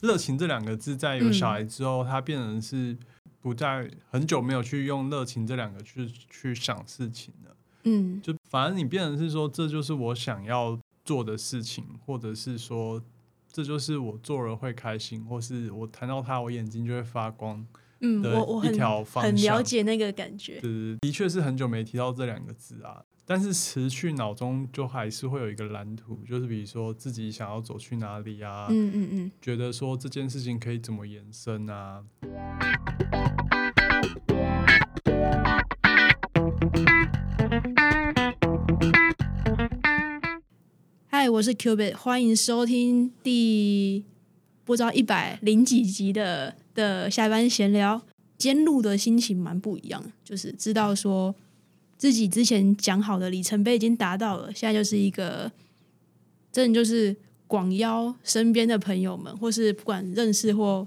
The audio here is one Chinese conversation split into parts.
热情这两个字在有小孩之后，它变成是不再很久没有去用热情这两个去去想事情了。嗯，就反正你变成是说，这就是我想要做的事情，或者是说，这就是我做了会开心，或是我谈到它，我眼睛就会发光。嗯，的我我很一条方很了解那个感觉。对对，对的确是很久没提到这两个字啊。但是持续脑中就还是会有一个蓝图，就是比如说自己想要走去哪里啊，嗯嗯嗯，觉得说这件事情可以怎么延伸啊。嗨，我是 Cubit，欢迎收听第不知道一百零几集的的下班闲聊。今天录的心情蛮不一样，就是知道说自己之前讲好的里程碑已经达到了，现在就是一个真的就是广邀身边的朋友们，或是不管认识或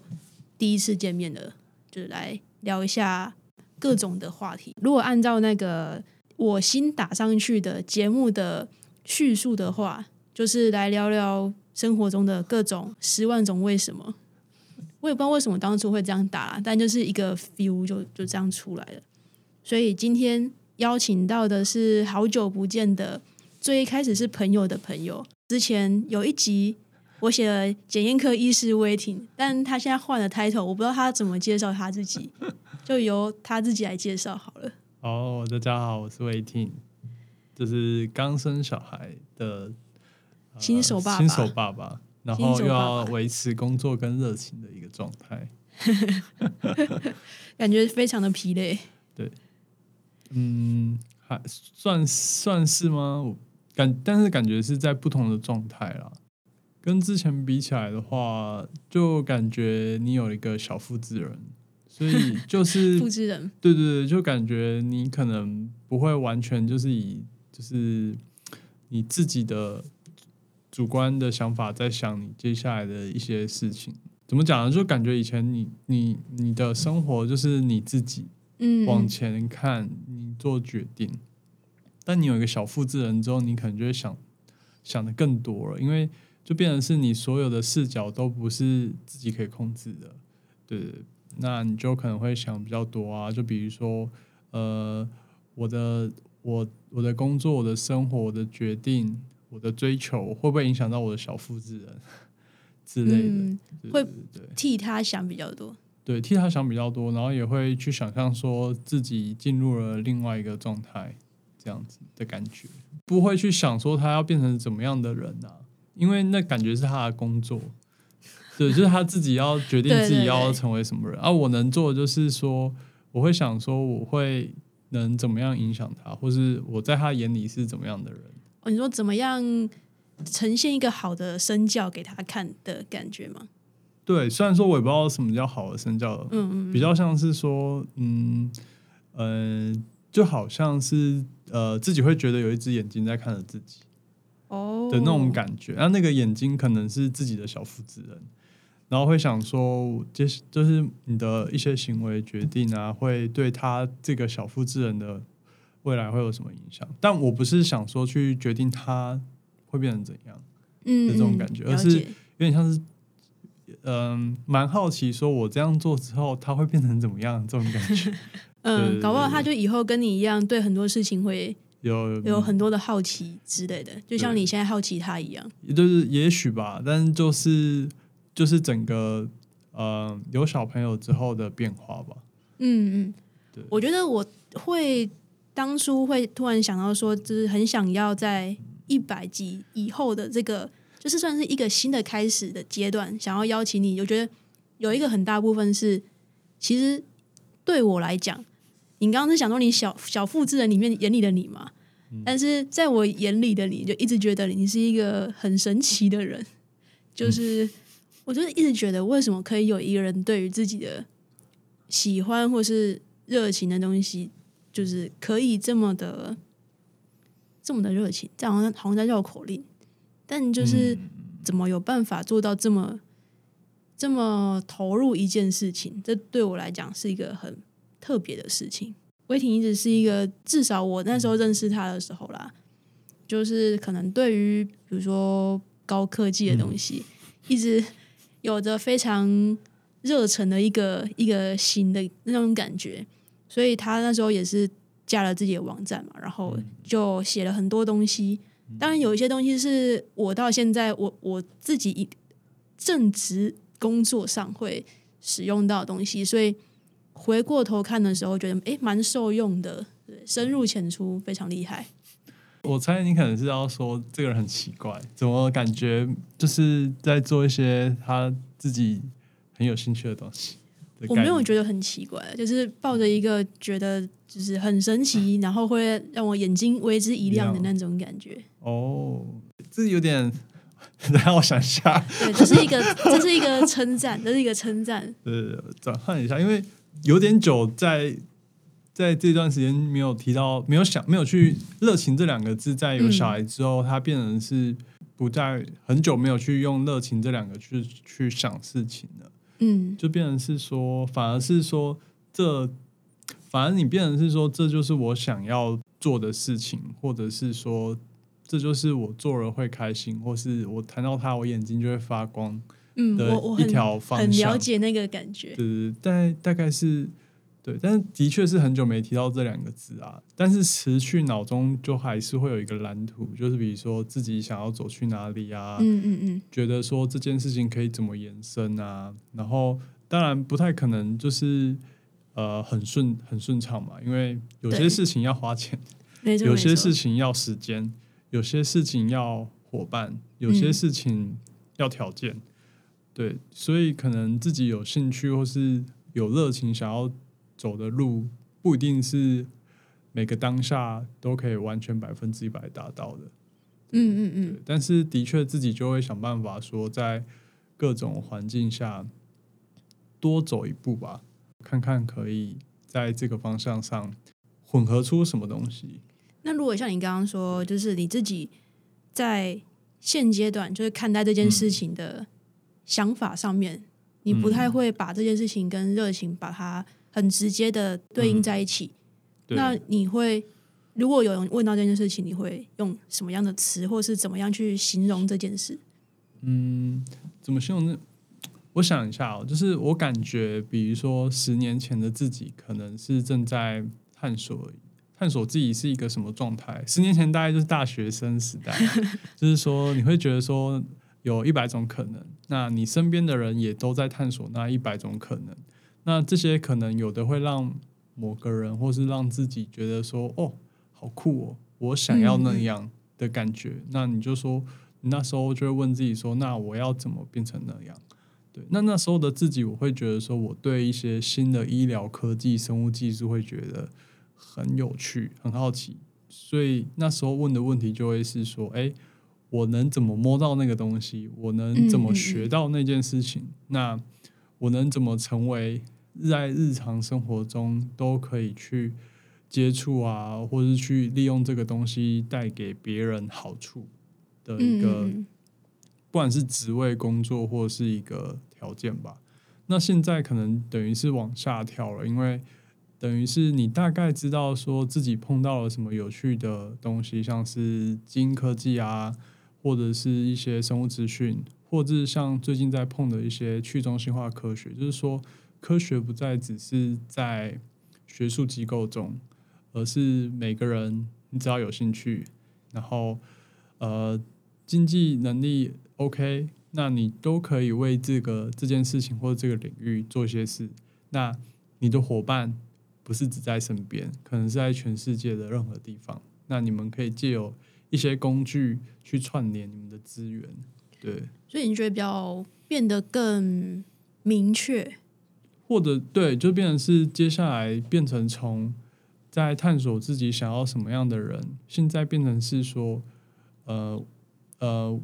第一次见面的，就是来聊一下各种的话题。如果按照那个我新打上去的节目的叙述的话，就是来聊聊生活中的各种十万种为什么。我也不知道为什么当初会这样打，但就是一个 feel 就就这样出来了。所以今天邀请到的是好久不见的，最一开始是朋友的朋友。之前有一集我写了检验科医师威霆，但他现在换了 title，我不知道他怎么介绍他自己，就由他自己来介绍好了。哦，大家好，我是魏婷，就是刚生小孩的、呃新手爸爸新手爸爸，然后又要爸维持工作跟热情的一个状态。感觉非常的疲累。嗯，还算算是吗？我感，但是感觉是在不同的状态啦。跟之前比起来的话，就感觉你有一个小复制人，所以就是 复制人，对对对，就感觉你可能不会完全就是以就是你自己的主观的想法在想你接下来的一些事情。怎么讲呢？就感觉以前你你你的生活就是你自己嗯，往前看，你做决定。但你有一个小复制人之后，你可能就会想想的更多了，因为就变成是你所有的视角都不是自己可以控制的，对那你就可能会想比较多啊，就比如说，呃，我的我我的工作、我的生活、我的决定、我的追求，会不会影响到我的小复制人 之类的？嗯对会对对对替他想比较多。对，替他想比较多，然后也会去想象说自己进入了另外一个状态，这样子的感觉，不会去想说他要变成怎么样的人啊，因为那感觉是他的工作，对，就是他自己要决定自己要成为什么人，而、我能做的就是说，我会想说我会能怎么样影响他，或是我在他眼里是怎么样的人，哦，你说怎么样呈现一个好的身教给他看的感觉吗？对，虽然说我也不知道什么叫好的身教，嗯嗯比较像是说，嗯呃，就好像是呃自己会觉得有一只眼睛在看着自己哦的那种感觉，然后那个眼睛可能是自己的小复制人，然后会想说，就是就是你的一些行为决定啊，会对他这个小复制人的未来会有什么影响？但我不是想说去决定他会变成怎样，嗯的这种嗯感觉而是有点像是。嗯，蛮好奇，说我这样做之后，他会变成怎么样？这种感觉，对 嗯，对搞不好他就以后跟你一样，对很多事情会有有很多的好奇之类的，就像你现在好奇他一样。就是也许吧，但是就是就是整个呃有小朋友之后的变化吧。嗯嗯对，我觉得我会当初会突然想到说，就是很想要在一百集以后的这个，就是算是一个新的开始的阶段，想要邀请你。我觉得有一个很大部分是，其实对我来讲，你刚刚是想说你小小复制人里面眼里的你嘛，但是在我眼里的你就一直觉得你是一个很神奇的人，就是我就是一直觉得为什么可以有一个人对于自己的喜欢或是热情的东西，就是可以这么的这么的热情，这样好像好像在绕口令，但就是怎么有办法做到这么这么投入一件事情？这对我来讲是一个很特别的事情。威霆一直是一个，至少我那时候认识他的时候啦，就是可能对于比如说高科技的东西，一直有着非常热忱的一个一个心的那种感觉，所以他那时候也是架了自己的网站嘛，然后就写了很多东西。当然有一些东西是我到现在我我自己一正职工作上会使用到的东西，所以回过头看的时候，觉得诶蛮受用的，对，深入浅出，非常厉害。我猜你可能是要说这个人很奇怪，怎么感觉就是在做一些他自己很有兴趣的东西的我没有觉得很奇怪，就是抱着一个觉得就是很神奇，然后会让我眼睛为之一亮的那种感觉。哦，这有点 让我想一下，对，这是一个，这是一个称赞，这是一个称赞。呃，转换一下，因为有点久在在这段时间没有提到，没有想，没有去热情这两个字，在有小孩之后，他变成是不再很久没有去用热情这两个去去想事情了，嗯就变成是说，反而是说这，反而你变成是说，这就是我想要做的事情，或者是说。这就是我做了会开心，或是我谈到他，我眼睛就会发光嗯，的一我我很条方向。很了解那个感觉。对，大大概是对，但是的确是很久没提到这两个字啊。但是持续脑中就还是会有一个蓝图，就是比如说自己想要走去哪里啊，嗯嗯嗯，觉得说这件事情可以怎么延伸啊。然后当然不太可能就是呃很顺很顺畅嘛，因为有些事情要花钱，有些事情要时间，有些事情要伙伴，有些嗯事情要条件。对，所以可能自己有兴趣或是有热情想要走的路，不一定是每个当下都可以完全百分之一百达到的。嗯嗯嗯，但是的确自己就会想办法说，在各种环境下多走一步吧，看看可以在这个方向上混合出什么东西。那如果像你刚刚说，就是你自己在现阶段就是看待这件事情的想法上面，你不太会把这件事情跟热情把它很直接的对应在一起。对那你会，如果有人问到这件事情，你会用什么样的词，或是怎么样去形容这件事？嗯，怎么形容呢？我想一下哦，就是我感觉，比如说十年前的自己，可能是正在探索探索自己是一个什么状态。十年前大概就是大学生时代，就是说你会觉得说有一百种可能，那你身边的人也都在探索那一百种可能。那这些可能有的会让某个人，或是让自己觉得说，哦，好酷哦，我想要那样的感觉。那你就说，你那时候就会问自己说，那我要怎么变成那样？对，那那时候的自己，我会觉得说，我对一些新的医疗科技、生物技术会觉得很有趣、很好奇，所以那时候问的问题就会是说，哎，我能怎么摸到那个东西？我能怎么学到那件事情？那我能怎么成为在日常生活中都可以去接触啊，或是去利用这个东西带给别人好处的一个，不管是职位工作或是一个条件吧。那现在可能等于是往下跳了，因为等于是你大概知道说自己碰到了什么有趣的东西，像是基因科技啊，或者是一些生物资讯，或者是像最近在碰的一些去中心化科学，就是说科学不再只是在学术机构中，而是每个人你只要有兴趣，然后呃经济能力 OK，那你都可以为这个这件事情或者这个领域做些事。那你的伙伴不是只在身边，可能是在全世界的任何地方。那你们可以借由一些工具去串联你们的资源，对，所以你觉得比较变得更明确？或者对，就变成是接下来变成从在探索自己想要什么样的人，现在变成是说，呃呃，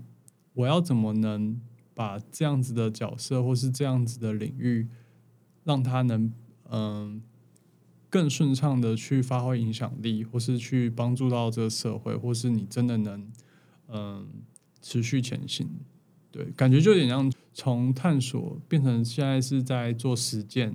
我要怎么能把这样子的角色或是这样子的领域，让他能嗯、更顺畅的去发挥影响力，或是去帮助到这个社会，或是你真的能嗯、持续前行。对，感觉就有点像从探索变成现在是在做实践，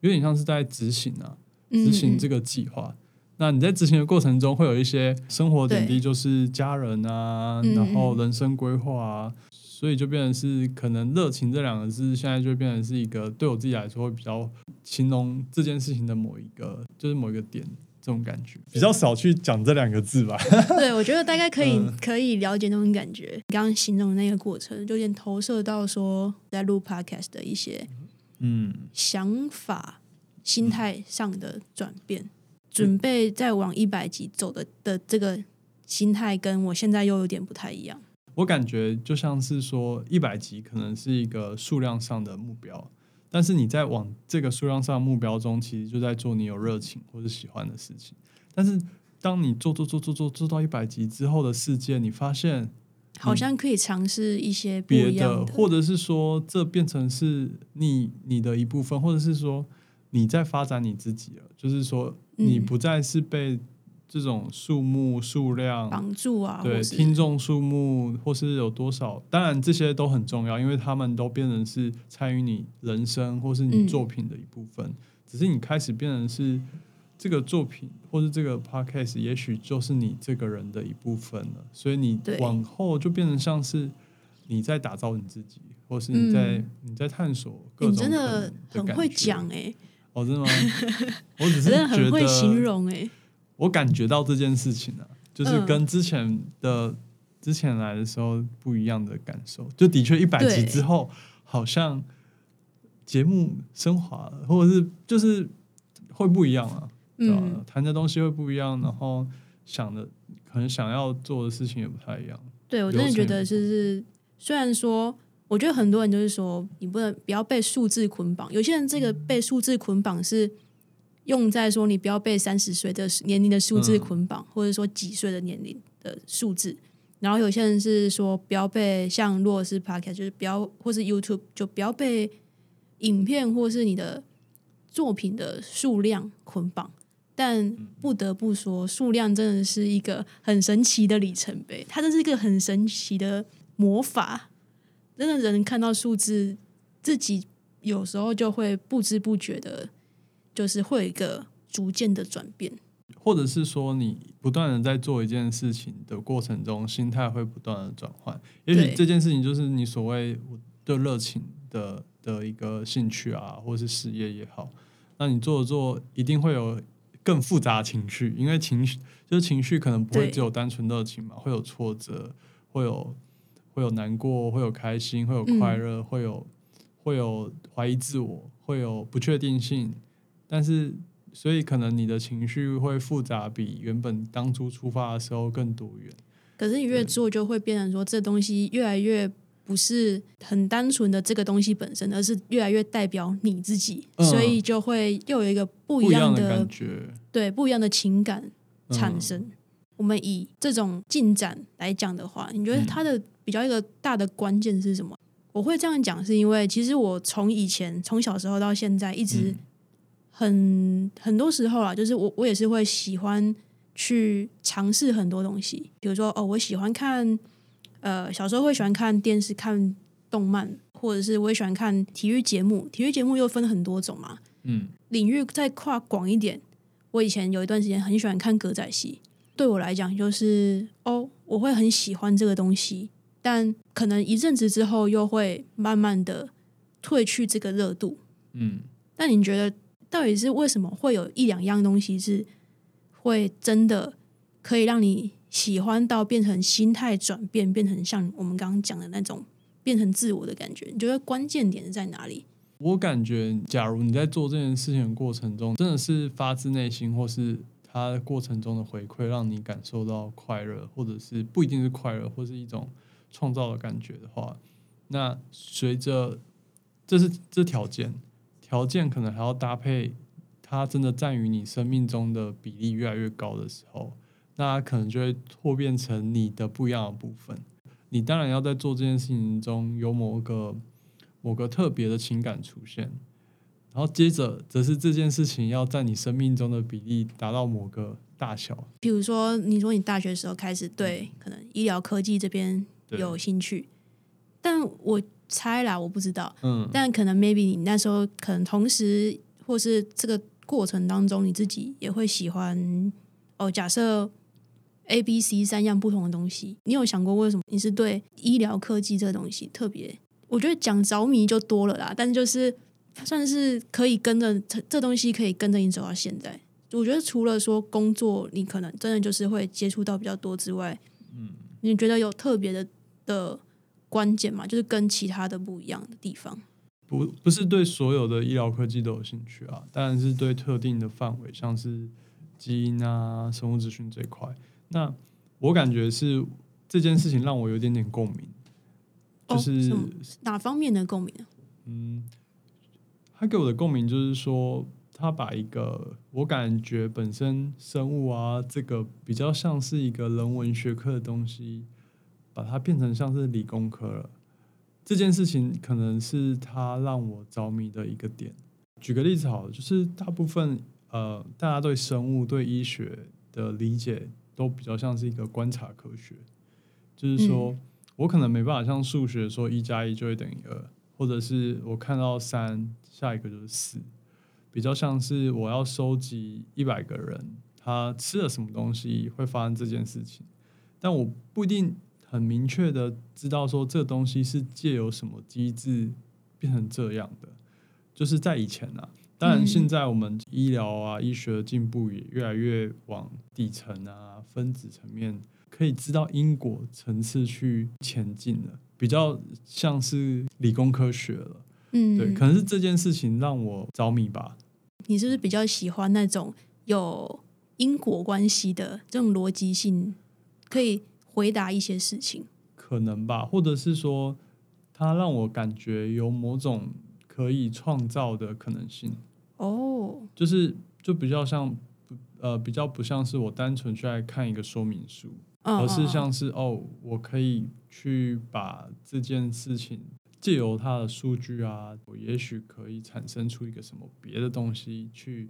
有点像是在执行啊，执行这个，计划。那你在执行的过程中，会有一些生活点滴，就是家人啊，嗯然后嗯人生规划啊。所以就变成是可能热情这两个字，现在就变成是一个对我自己来说会比较形容这件事情的某一个，就是某一个点这种感觉，比较少去讲这两个字吧。对，我觉得大概可以、嗯可以了解那种感觉。刚刚形容的那个过程，就有点投射到说在录 podcast 的一些嗯，想法、心态上的转变，准备再往一百集走的的这个心态，跟我现在又有点不太一样。我感觉就像是说一百集可能是一个数量上的目标，但是你在往这个数量上的目标中，其实就在做你有热情或者喜欢的事情。但是当你做做做做做做到一百集之后的世界，你发现好像可以尝试一些别的，或者是说这变成是你你的一部分，或者是说你在发展你自己了，就是说你嗯不再是被这种数目数量绑住啊，对听众数目，或是有多少，当然这些都很重要，因为他们都变成是参与你人生或是你嗯作品的一部分。只是你开始变成是这个作品或是这个 podcast，也许就是你这个人的一部分了。所以你往后就变成像是你在打造你自己，或是你在、嗯你在探索各种你真的很会讲哎、哦，真的吗？我只是 真的觉很会形得容哎、我感觉到这件事情啊，就是嗯跟之前的、之前来的时候不一样的感受。就的确一百集之后，好像节目升华了，或者是就是会不一样啊，对吧嗯，谈的东西会不一样，然后想的可能想要做的事情也不太一样。对我真的觉得就是，虽然说，我觉得很多人就是说，你不能不要被数字捆绑。有些人这个被数字捆绑是用在说你不要被三十岁的年龄的数字嗯捆绑，或者说几岁的年龄的数字。然后有些人是说不要被像如果是 podcast，就是不要或是 YouTube 就不要被影片或是你的作品的数量捆绑。但不得不说，数量真的是一个很神奇的里程碑，它真是一个很神奇的魔法。真的人看到数字，自己有时候就会不知不觉的，就是会有一个逐渐的转变。或者是说，你不断的在做一件事情的过程中，心态会不断的转换。也许这件事情就是你所谓的热情的的一个兴趣啊，或是事业也好。那你做着做，一定会有更复杂的情绪，因为情绪就是情绪可能不会只有单纯热情嘛，会有挫折，会有会有难过，会有开心，会有快乐，会有会有怀疑自我，会有不确定性，但是所以可能你的情绪会复杂，比原本当初出发的时候更多元。可是你越做，就会变成说，这东西越来越不是很单纯的这个东西本身，而是越来越代表你自己，嗯所以就会又有一个不一样样的感觉，对不一样的情感嗯产生。我们以这种进展来讲的话，你觉得嗯它的比较一个大的关键是什么？我会这样讲，是因为其实我从以前从小时候到现在，一直嗯很、很多时候啊，就是我我也是会喜欢去尝试很多东西，比如说哦，我喜欢看呃小时候会喜欢看电视、看动漫，或者是我也喜欢看体育节目。体育节目又分很多种嘛，嗯领域再跨广一点，我以前有一段时间很喜欢看歌仔戏，对我来讲就是哦，我会很喜欢这个东西，但可能一阵子之后又会慢慢的褪去这个热度。嗯，那你觉得到底是为什么会有一两样东西是会真的可以让你喜欢到变成心态转变，变成像我们刚刚讲的那种变成自我的感觉？你觉得关键点是在哪里？我感觉，假如你在做这件事情的过程中，真的是发自内心，或是它过程中的回馈，让你感受到快乐，或者是不一定是快乐，或是一种创造的感觉的话，那随着这是这条件，条件可能还要搭配它真的占于你生命中的比例越来越高的时候，那可能就会拓变成你的不一样的部分。你当然要在做这件事情中有某个某个特别的情感出现，然后接着则是这件事情要在你生命中的比例达到某个大小。比如说，你说你大学时候开始对可能医疗科技这边有兴趣，但我猜啦，我不知道，嗯，但可能 maybe 你那时候可能同时或是这个过程当中，你自己也会喜欢哦。假设 A、B、C 三样不同的东西。你有想过为什么你是对医疗科技这个东西特别？我觉得讲着迷就多了啦，但是就是算是可以跟着这这东西可以跟着你走到现在。我觉得除了说工作，你可能真的就是会接触到比较多之外，嗯，你觉得有特别的的关键嘛？就是跟其他的不一样的地方。不不是对所有的医疗科技都有兴趣啊，当然是对特定的范围，像是基因啊、生物资讯这一块。那我感觉是这件事情让我有点点共鸣，就是哪方面的共鸣啊？嗯，他给我的共鸣就是说。他把一个我感觉本身生物啊，这个比较像是一个人文学科的东西，把它变成像是理工科了。这件事情可能是他让我着迷的一个点。举个例子好了，就是大部分呃，大家对生物、对医学的理解都比较像是一个观察科学，就是说我可能没办法像数学说一加一就会等于二，或者是我看到三，下一个就是四。比较像是我要收集一百个人，他吃了什么东西会发生这件事情，但我不一定很明确的知道说这东西是借由什么机制变成这样的。就是在以前啊，当然现在我们医疗啊医学的进步也越来越往底层啊分子层面，可以知道因果层次去前进了，比较像是理工科学了。嗯，对，可能是这件事情让我着迷吧。你是不是比较喜欢那种有因果关系的这种逻辑性，可以回答一些事情？可能吧，或者是说，它让我感觉有某种可以创造的可能性。哦，就是就比较像，呃，比较不像是我单纯去爱看一个说明书，而是像是哦，我可以去把这件事情。借由它的数据啊，我也许可以产生出一个什么别的东西去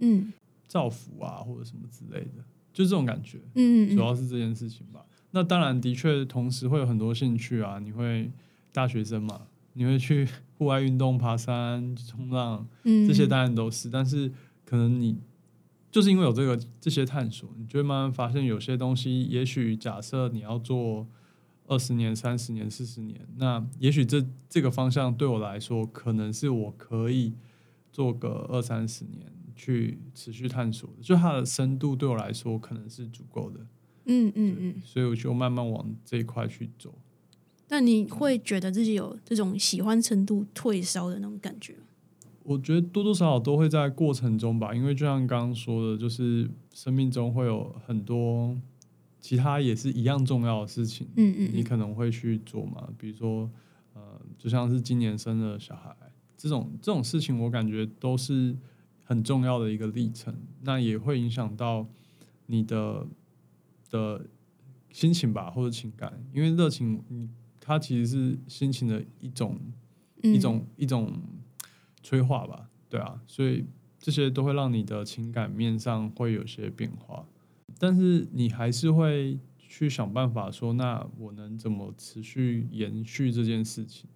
造福啊，或者什么之类的，就这种感觉。嗯，主要是这件事情吧。那当然，的确，同时会有很多兴趣啊。你会大学生嘛？你会去户外运动、爬山、冲浪，这些当然都是。但是，可能你就是因为有这个这些探索，你就会慢慢发现有些东西，也许假设你要做。二十年、三十年、四十年，那也许这这个方向对我来说，可能是我可以做个二三十年去持续探索的，就它的深度对我来说可能是足够的。嗯嗯嗯，所以我就慢慢往这一块去走。那你会觉得自己有这种喜欢程度退烧的那种感觉？我觉得多多少少都会在过程中吧，因为就像刚刚说的，就是生命中会有很多。其他也是一样重要的事情，嗯嗯，你可能会去做嘛？比如说，呃，就像是今年生了小孩这种这种事情，我感觉都是很重要的一个历程。那也会影响到你的的心情吧，或者情感，因为热情，你它其实是心情的一种一种一种催化吧，对啊，所以这些都会让你的情感面上会有些变化。但是你还是会去想办法说，那我能怎么持续延续这件事情？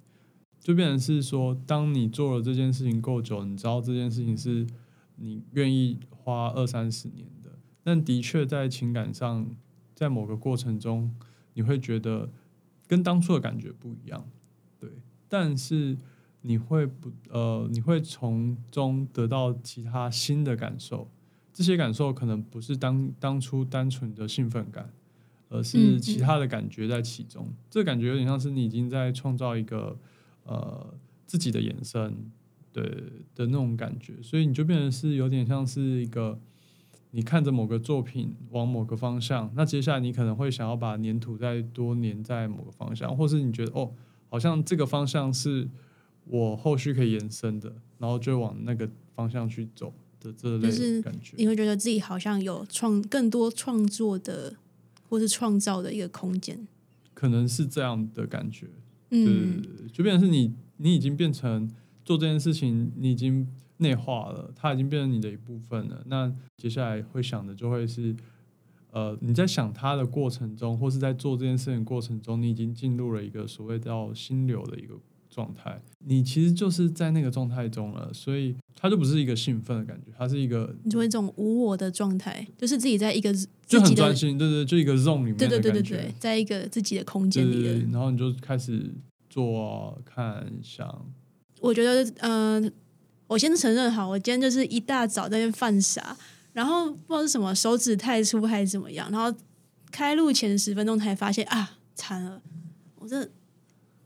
就变成是说，当你做了这件事情够久，你知道这件事情是你愿意花二三十年的，但的确在情感上，在某个过程中，你会觉得跟当初的感觉不一样，对。但是你会不呃，你会从中得到其他新的感受。这些感受可能不是当当初单纯的兴奋感，而是其他的感觉在其中。这感觉有点像是你已经在创造一个呃自己的延伸，对的那种感觉。所以你就变成是有点像是一个你看着某个作品往某个方向，那接下来你可能会想要把粘土再多粘在某个方向，或是你觉得哦，好像这个方向是我后续可以延伸的，然后就往那个方向去走。的这类感觉，你会觉得自己好像有创更多创作的，或是创造的一个空间，可能是这样的感觉。嗯，就变成是你，你已经变成做这件事情，你已经内化了，它已经变成你的一部分了。那接下来会想的就会是，呃，你在想它的过程中，或是在做这件事情过程中，你已经进入了一个所谓叫心流的一个状态，你其实就是在那个状态中了，所以它就不是一个兴奋的感觉，它是一个你就会这种无我的状态，就是自己在一个就很专心，对对，就一个 zone 里面对对对对对，在一个自己的空间里对，然后你就开始做、看、想，我觉得，嗯、我先承认好，我今天就是一大早在那犯傻，然后不知道是什么手指太粗还是怎么样，然后开录前十分钟才发现啊，惨了，我这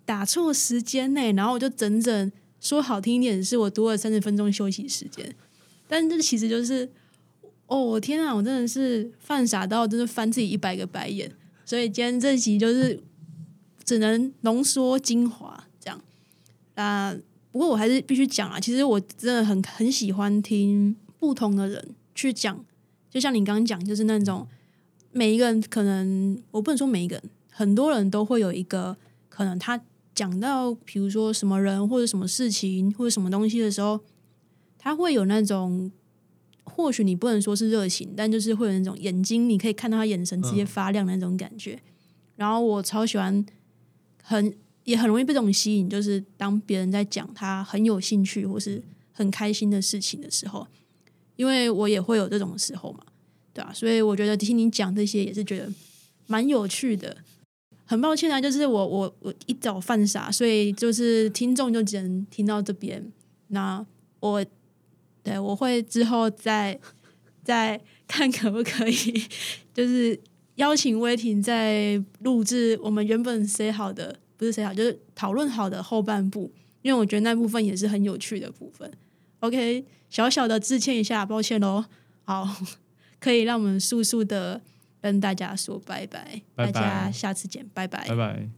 打错时间呢，然后我就整整说好听一点，是我多了三十分钟休息时间，但这其实就是，哦，我天啊，我真的是犯傻到真的翻自己一百个白眼，所以今天这集就是只能浓缩精华这样，啊。不过我还是必须讲啊，其实我真的很很喜欢听不同的人去讲，就像你刚刚讲，就是那种每一个人可能我不能说每一个人，很多人都会有一个可能他讲到比如说什么人或者什么事情或者什么东西的时候，他会有那种或许你不能说是热情，但就是会有那种眼睛你可以看到他眼神直接发亮的那种感觉。然后我超喜欢很也很容易被这种吸引，就是当别人在讲他很有兴趣或是很开心的事情的时候，因为我也会有这种时候嘛，对啊，所以我觉得听你讲这些也是觉得蛮有趣的。很抱歉啊，就是我我我一早犯傻，所以就是听众就只能听到这边。那我对我会之后再 再看可不可以，就是邀请威霆在录制我们原本 say 好的，不是谁好就是讨论好的后半部因为我觉得那部分也是很有趣的部分。Ok 小小的致歉一下抱歉咯。好 可以让我们速速的跟大家说拜拜。大家下次见拜拜。拜拜。